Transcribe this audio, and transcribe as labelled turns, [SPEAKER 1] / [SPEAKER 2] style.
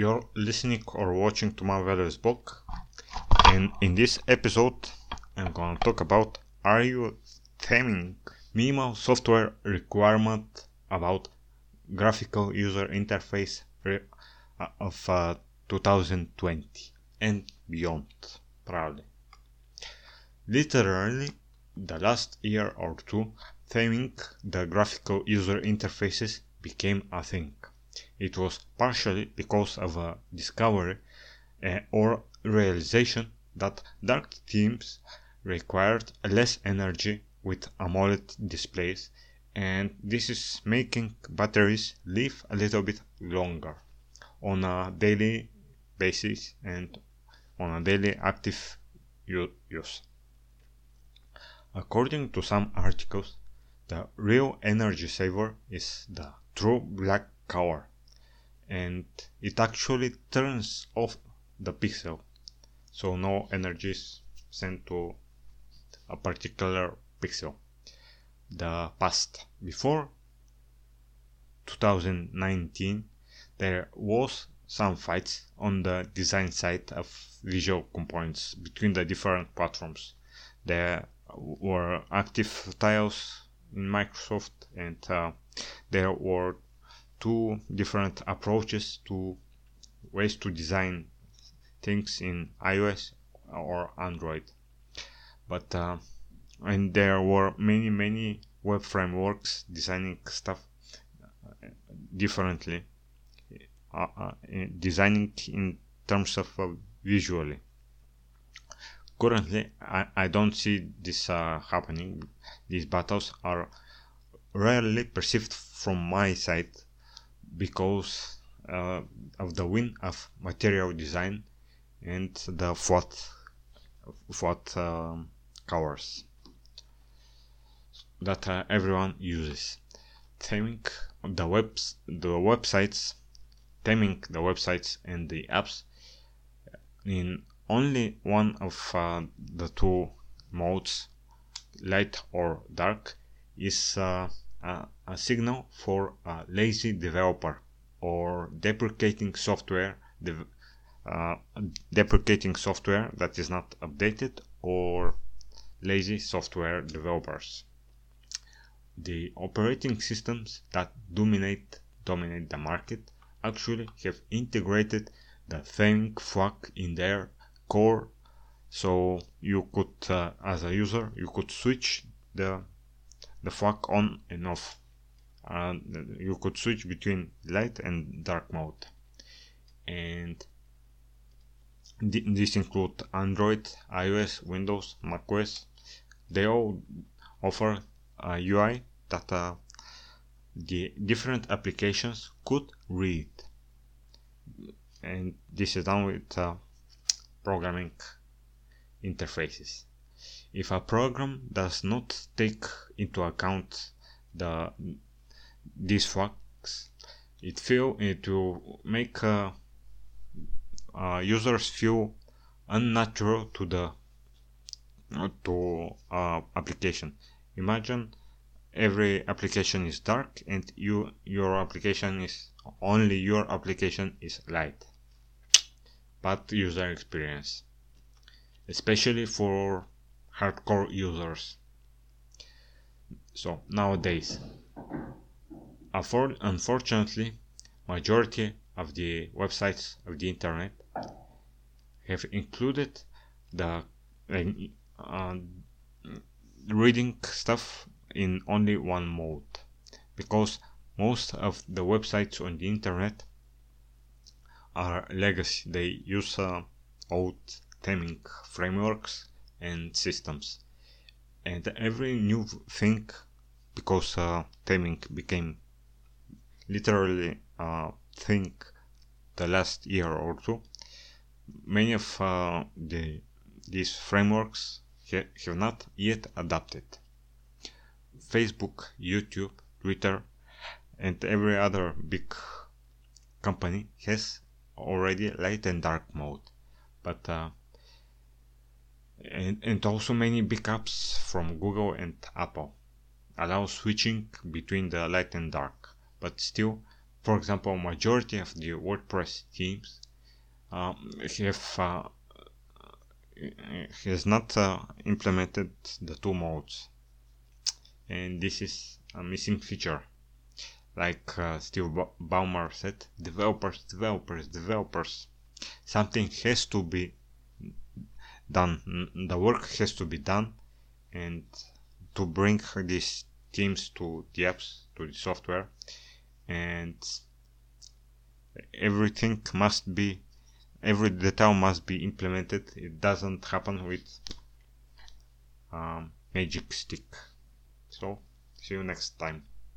[SPEAKER 1] You're listening or watching to my values blog, and in this episode, I'm gonna talk about are you theming minimal software requirement about graphical user interface uh, of uh, 2020 and beyond, probably. Literally, the last year or two, theming the graphical user interfaces became a thing. It was partially because of a discovery uh, or realization that dark themes required less energy with AMOLED displays and this is making batteries live a little bit longer on a daily basis and on a daily active use. According to some articles, the real energy saver is the true black color and it actually turns off the pixel so no energy is sent to a particular pixel. The past before 2019 there was some fights on the design side of visual components between the different platforms. There were active tiles in Microsoft and uh, there were two different approaches to ways to design things in iOS or Android. But uh, and there were many many web frameworks designing stuff uh, differently, uh, uh, designing in terms of uh, visually. Currently I, I don't see this uh, happening. These battles are rarely perceived from my side because uh, of the win of material design and the flat flat um, covers that uh, everyone uses. Theming the webs the websites theming the websites and the apps in only one of uh, the two modes, light or dark, is uh, a, a, signal for a lazy developer or deprecating software de- uh, deprecating software that is not updated or lazy software developers. The operating systems that dominate dominate the market actually have integrated the theming flag in their core so you could uh, as a user you could switch the the flag on and off. And you could switch between light and dark mode. And th- this include android ios windows macOS. They all offer a ui that uh, the different applications could read. And this is done with uh, programming interfaces. If a program does not take into account the these facts, it feel it will make uh, uh, users feel unnatural to the uh, to application. Imagine every application is dark and you your application is only your application is light bad user experience, especially for hardcore users. So nowadays, unfortunately, majority of the websites of the internet have included the uh, reading stuff in only one mode because most of the websites on the internet are legacy. They use uh, old theming frameworks and systems. And every new thing, because uh, theming became literally a thing the last year or two, many of uh, the these frameworks ha- have not yet adapted. Facebook, YouTube, Twitter, and every other big company has already light and dark mode but uh, and, and also many backups from Google and Apple allow switching between the light and dark but still for example, majority of the WordPress themes um, have uh, has not uh, implemented the two modes, and this is a missing feature. Like uh, Steve Ballmer said, developers, developers, developers. Something has to be done. The work has to be done, and to bring these themes to the apps, to the software, and everything must be every detail must be implemented. It doesn't happen with um, magic stick. So see you next time